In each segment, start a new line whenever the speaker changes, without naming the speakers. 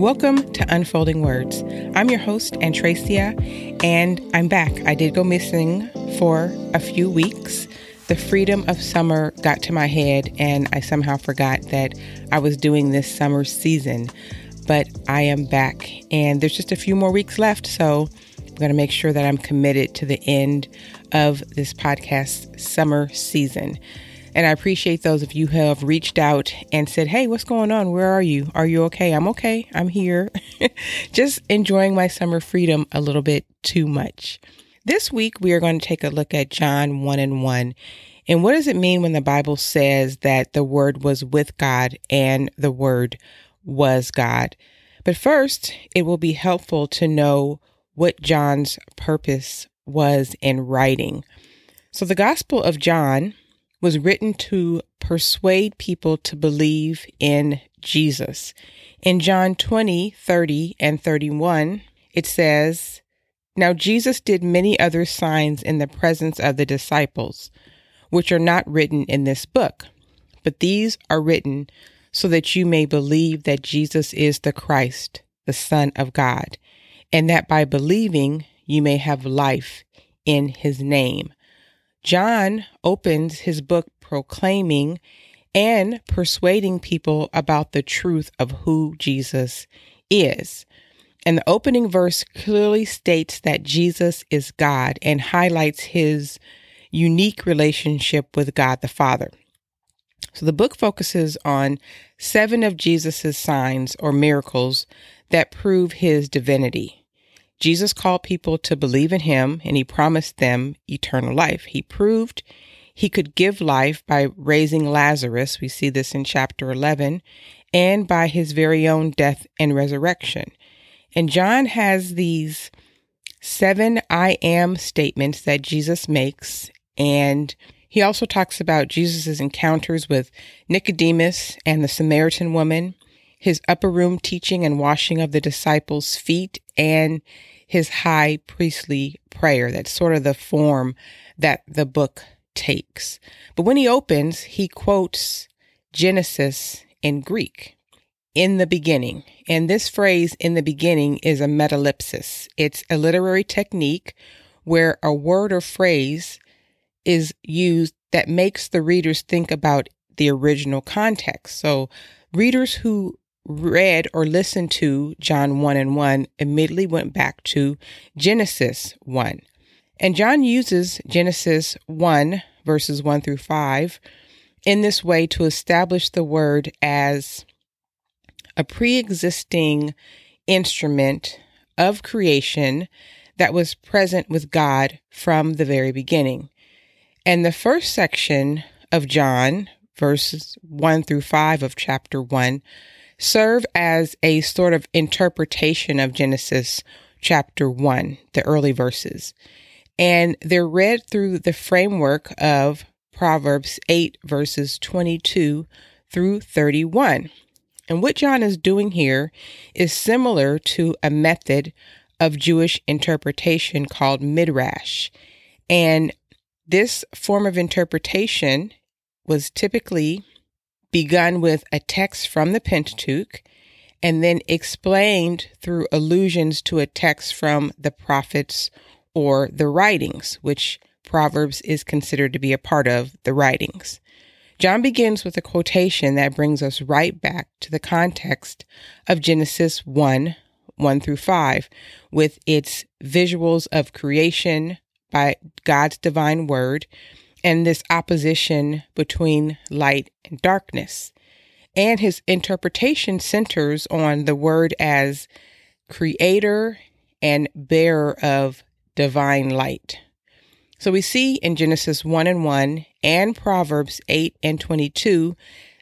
Welcome to Unfolding Words. I'm your host, Antracia, and I'm back. I did go missing for a few weeks. The freedom of summer got to my head, and I somehow forgot that I was doing this summer season. But I am back, and there's just a few more weeks left, so I'm going to make sure that I'm committed to the end of this podcast summer season. And I appreciate those of you who have reached out and said, Hey, what's going on? Where are you? Are you okay? I'm okay. I'm here. Just enjoying my summer freedom a little bit too much. This week, we are going to take a look at John 1 and 1. And what does it mean when the Bible says that the Word was with God and the Word was God? But first, it will be helpful to know what John's purpose was in writing. So, the Gospel of John was written to persuade people to believe in Jesus. In John 20, 30, and 31, it says, Now Jesus did many other signs in the presence of the disciples, which are not written in this book, but these are written so that you may believe that Jesus is the Christ, the Son of God, and that by believing you may have life in his name. John opens his book proclaiming and persuading people about the truth of who Jesus is. And the opening verse clearly states that Jesus is God and highlights his unique relationship with God the Father. So the book focuses on seven of Jesus' signs or miracles that prove his divinity. Jesus called people to believe in him and he promised them eternal life. He proved he could give life by raising Lazarus. We see this in chapter 11 and by his very own death and resurrection. And John has these seven I am statements that Jesus makes. And he also talks about Jesus' encounters with Nicodemus and the Samaritan woman, his upper room teaching and washing of the disciples' feet, and his high priestly prayer. That's sort of the form that the book takes. But when he opens, he quotes Genesis in Greek, in the beginning. And this phrase, in the beginning, is a metalepsis. It's a literary technique where a word or phrase is used that makes the readers think about the original context. So readers who read or listened to John 1 and 1 immediately went back to Genesis 1. And John uses Genesis 1, verses 1 through 5, in this way to establish the word as a pre existing instrument of creation that was present with God from the very beginning. And the first section of John, verses 1 through 5 of chapter 1, serve as a sort of interpretation of Genesis chapter 1, the early verses. And they're read through the framework of Proverbs 8, verses 22 through 31. And what John is doing here is similar to a method of Jewish interpretation called midrash. And this form of interpretation was typically begun with a text from the Pentateuch and then explained through allusions to a text from the prophets or the writings, which Proverbs is considered to be a part of the writings. John begins with a quotation that brings us right back to the context of Genesis 1 1 through 5, with its visuals of creation by God's divine word and this opposition between light and darkness. And his interpretation centers on the word as creator and bearer of divine light. So we see in Genesis 1 and 1 and Proverbs 8 and 22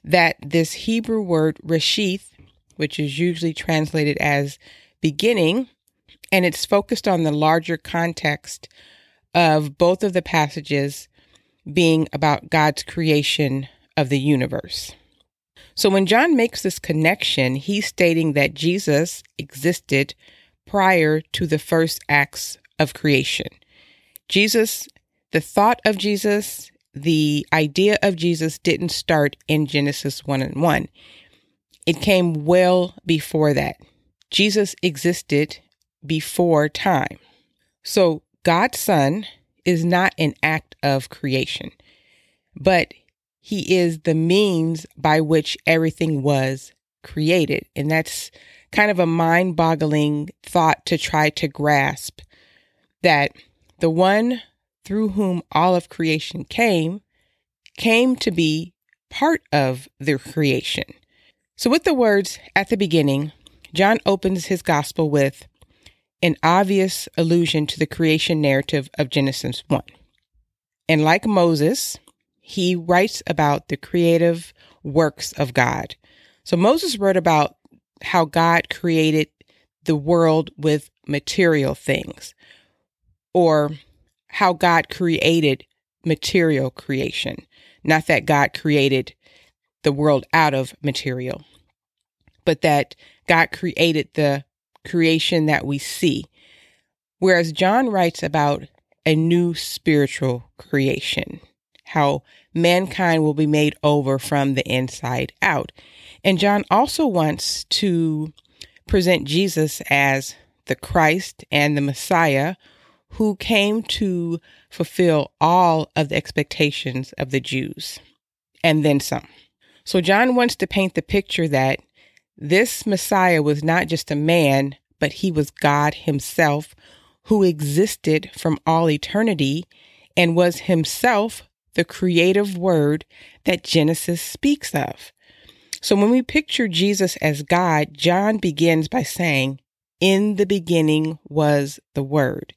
that this Hebrew word reshith, which is usually translated as beginning, and it's focused on the larger context of both of the passages being about God's creation of the universe. So when John makes this connection, he's stating that Jesus existed prior to the first acts of creation. Jesus, the thought of Jesus, the idea of Jesus didn't start in Genesis 1 and 1. It came well before that. Jesus existed before time. So God's Son is not an act of creation, but he is the means by which everything was created. And that's kind of a mind boggling thought to try to grasp that the one through whom all of creation came came to be part of the creation. So, with the words at the beginning, John opens his gospel with an obvious allusion to the creation narrative of Genesis 1. And like Moses, he writes about the creative works of God. So Moses wrote about how God created the world with material things, or how God created material creation, not that God created the world out of material, but that God created the creation that we see. Whereas John writes about a new spiritual creation, how mankind will be made over from the inside out. And John also wants to present Jesus as the Christ and the Messiah who came to fulfill all of the expectations of the Jews and then some. So John wants to paint the picture that this Messiah was not just a man, but he was God himself who existed from all eternity and was himself the creative word that Genesis speaks of. So when we picture Jesus as God, John begins by saying, In the beginning was the Word.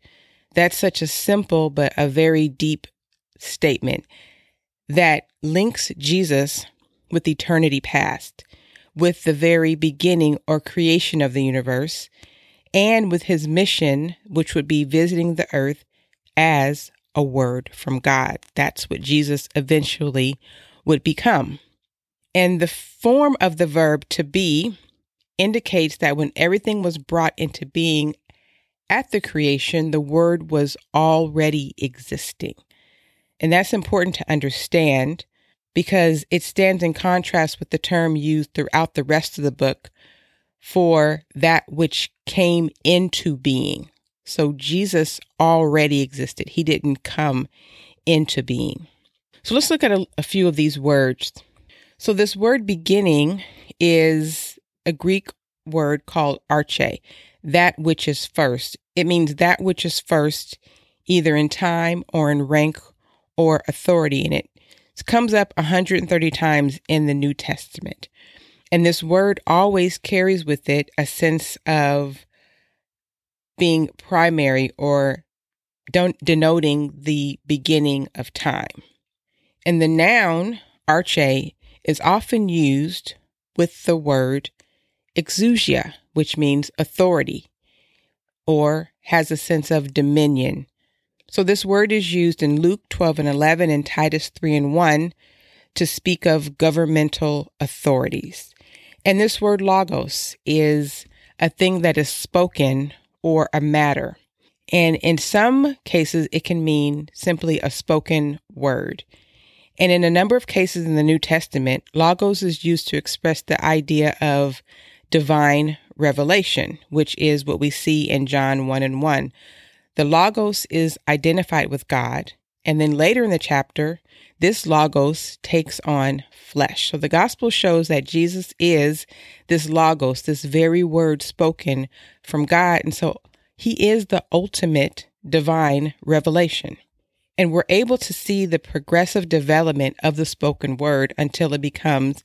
That's such a simple but a very deep statement that links Jesus with eternity past with the very beginning or creation of the universe, and with his mission, which would be visiting the earth as a word from God. That's what Jesus eventually would become. And the form of the verb to be indicates that when everything was brought into being at the creation, the word was already existing. And that's important to understand because it stands in contrast with the term used throughout the rest of the book for that which came into being. So Jesus already existed, he didn't come into being. So let's look at a, a few of these words. So, this word beginning is a Greek word called arche, that which is first. It means that which is first, either in time or in rank or authority in it. It comes up 130 times in the New Testament. And this word always carries with it a sense of being primary or denoting the beginning of time. And the noun arche is often used with the word exousia, which means authority or has a sense of dominion so this word is used in Luke 12 and 11 and Titus 3 and 1 to speak of governmental authorities. And this word logos is a thing that is spoken or a matter. And in some cases, it can mean simply a spoken word. And in a number of cases in the New Testament, logos is used to express the idea of divine revelation, which is what we see in John 1 and 1 the Logos is identified with God. And then later in the chapter, this Logos takes on flesh. So the gospel shows that Jesus is this Logos, this very word spoken from God. And so he is the ultimate divine revelation. And we're able to see the progressive development of the spoken word until it becomes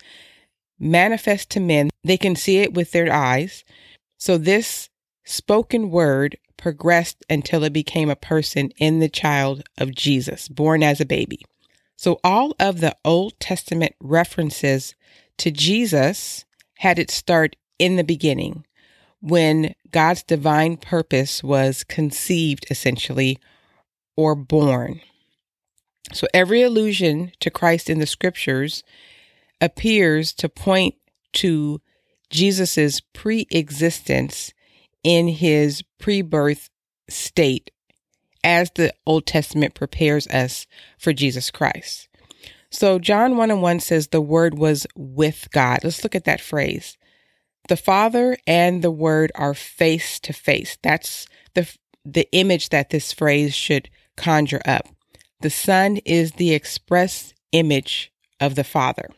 manifest to men. They can see it with their eyes. So this spoken word progressed until it became a person in the child of Jesus, born as a baby. So all of the Old Testament references to Jesus had its start in the beginning when God's divine purpose was conceived, essentially, or born. So every allusion to Christ in the scriptures appears to point to Jesus's pre-existence in his pre birth state as the Old Testament prepares us for Jesus Christ. So, John 1 and 1 says the Word was with God. Let's look at that phrase. the Father and the Word are face to face. That's the the image that this phrase should conjure up. The Son is the express image of the Father.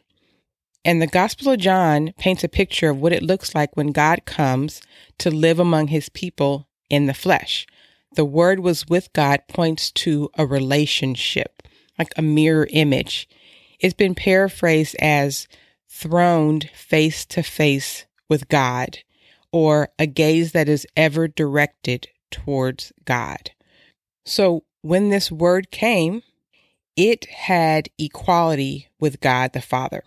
And the Gospel of John paints a picture of what it looks like when God comes to live among his people in the flesh. The Word was with God points to a relationship, like a mirror image. It's been paraphrased as throned face to face with God, or a gaze that is ever directed towards God. So when this word came, it had equality with God the Father.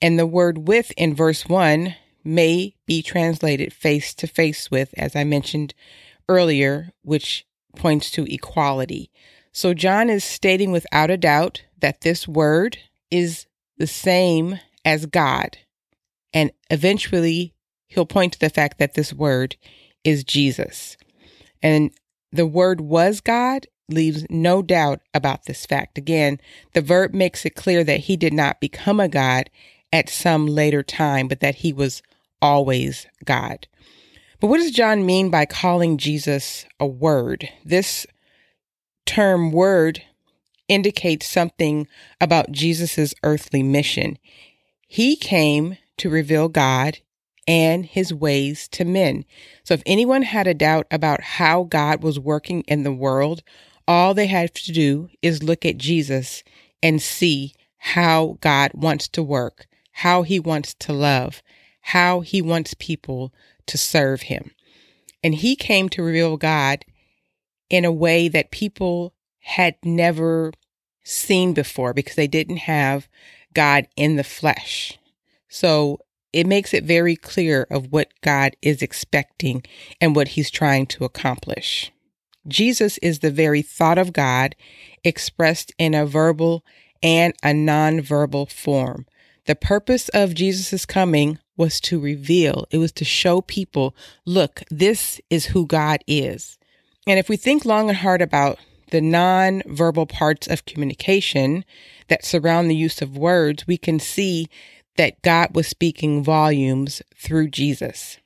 And the word with in verse 1 may be translated face to face with, as I mentioned earlier, which points to equality. So John is stating without a doubt that this word is the same as God. And eventually, he'll point to the fact that this word is Jesus. And the word was God leaves no doubt about this fact. Again, the verb makes it clear that he did not become a God at some later time, but that he was always God. But what does John mean by calling Jesus a word? This term word indicates something about Jesus' earthly mission. He came to reveal God and his ways to men. So if anyone had a doubt about how God was working in the world, all they had to do is look at Jesus and see how God wants to work, how he wants to love, how he wants people to serve him. And he came to reveal God in a way that people had never seen before because they didn't have God in the flesh. So it makes it very clear of what God is expecting and what he's trying to accomplish. Jesus is the very thought of God expressed in a verbal and a nonverbal form. The purpose of Jesus' coming was to reveal, it was to show people, look, this is who God is. And if we think long and hard about the non-verbal parts of communication that surround the use of words, we can see that God was speaking volumes through Jesus.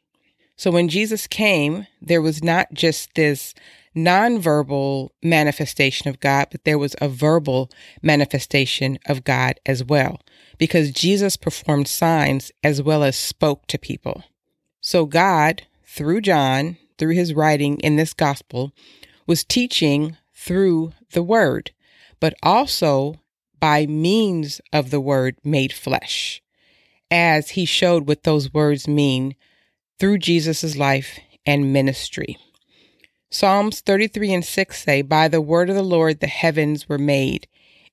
So when Jesus came, there was not just this nonverbal manifestation of God, but there was a verbal manifestation of God as well, because Jesus performed signs as well as spoke to people. So God, through John, through his writing in this gospel, was teaching through the word, but also by means of the word made flesh, as he showed what those words mean through Jesus' life and ministry. Psalms 33 and 6 say, By the word of the Lord the heavens were made,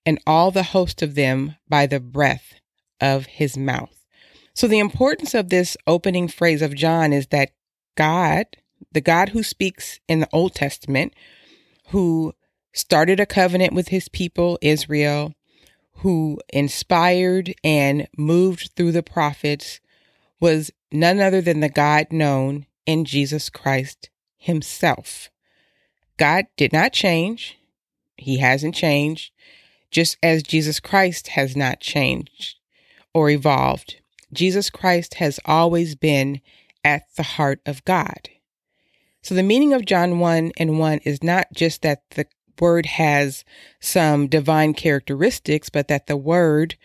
and all the host of them by the breath of his mouth. So, the importance of this opening phrase of John is that God, the God who speaks in the Old Testament, who started a covenant with his people, Israel, who inspired and moved through the prophets, was none other than the God known in Jesus Christ himself. God did not change. He hasn't changed, just as Jesus Christ has not changed or evolved. Jesus Christ has always been at the heart of God. So the meaning of John 1 and 1 is not just that the word has some divine characteristics, but that the word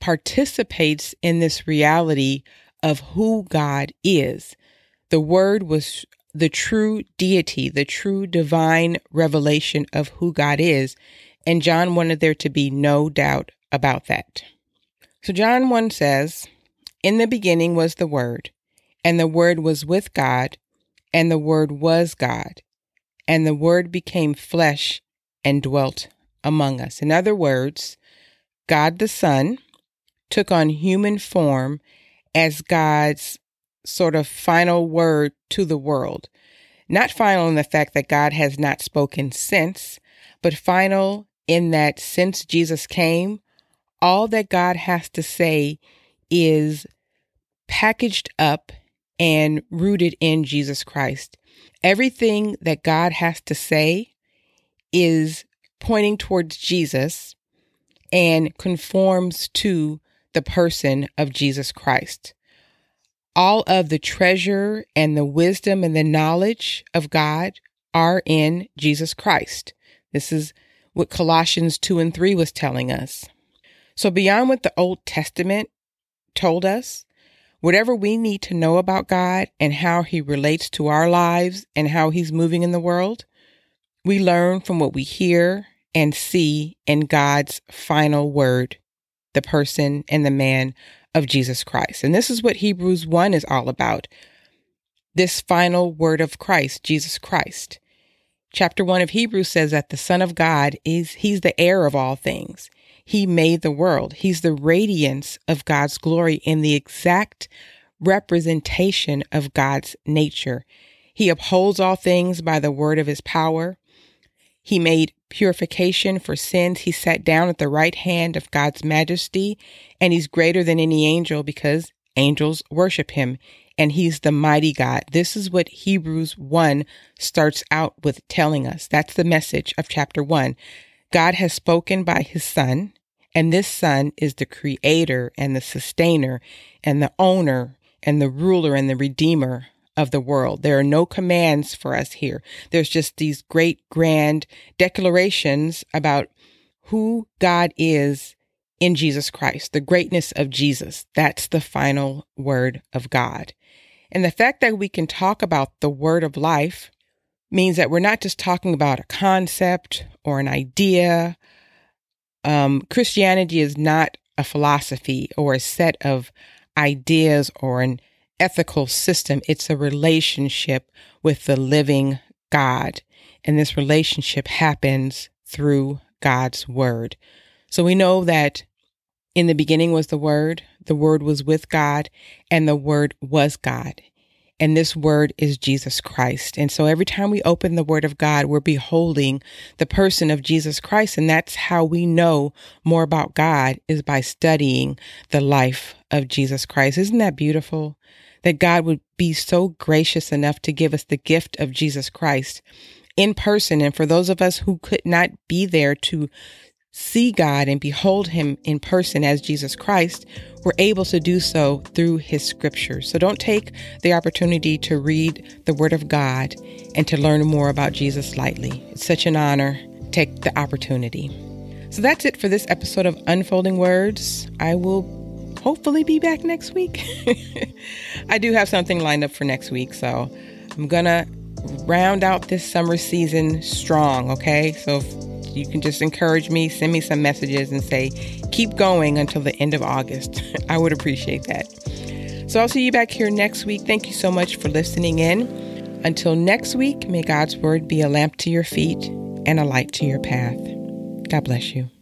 participates in this reality of who God is. The word was the true deity, the true divine revelation of who God is. And John wanted there to be no doubt about that. So John 1 says, In the beginning was the Word, and the Word was with God, and the Word was God, and the Word became flesh and dwelt among us. In other words, God the Son took on human form as God's sort of final word to the world. Not final in the fact that God has not spoken since, but final in that since Jesus came, all that God has to say is packaged up and rooted in Jesus Christ. Everything that God has to say is pointing towards Jesus and conforms to the person of Jesus Christ all of the treasure and the wisdom and the knowledge of God are in Jesus Christ. This is what Colossians 2 and 3 was telling us. So, beyond what the Old Testament told us, whatever we need to know about God and how He relates to our lives and how He's moving in the world, we learn from what we hear and see in God's final word, the person and the man of Jesus Christ. And this is what Hebrews 1 is all about this final word of Christ, Jesus Christ. Chapter 1 of Hebrews says that the Son of God is, he's the heir of all things. He made the world. He's the radiance of God's glory in the exact representation of God's nature. He upholds all things by the word of his power. He made purification for sins. He sat down at the right hand of God's majesty, and he's greater than any angel because angels worship him, and he's the mighty God. This is what Hebrews 1 starts out with telling us. That's the message of chapter 1. God has spoken by his Son, and this Son is the creator and the sustainer and the owner and the ruler and the redeemer of the world. There are no commands for us here. There's just these great grand declarations about who God is in Jesus Christ, the greatness of Jesus. That's the final word of God. And the fact that we can talk about the word of life means that we're not just talking about a concept or an idea. Um, Christianity is not a philosophy or a set of ideas or an ethical system. It's a relationship with the living God. And this relationship happens through God's word. So we know that in the beginning was the word, the word was with God, and the word was God. And this word is Jesus Christ. And so every time we open the word of God, we're beholding the person of Jesus Christ. And that's how we know more about God is by studying the life of Jesus Christ. Isn't that beautiful? That God would be so gracious enough to give us the gift of Jesus Christ in person. And for those of us who could not be there to see God and behold Him in person as Jesus Christ, we're able to do so through His scriptures. So don't take the opportunity to read the Word of God and to learn more about Jesus lightly. It's such an honor. Take the opportunity. So that's it for this episode of Unfolding Words. I will hopefully be back next week. I do have something lined up for next week, so I'm gonna round out this summer season strong, okay? So you can just encourage me, send me some messages and say, keep going until the end of August. I would appreciate that. So I'll see you back here next week. Thank you so much for listening in. Until next week, may God's word be a lamp to your feet and a light to your path. God bless you.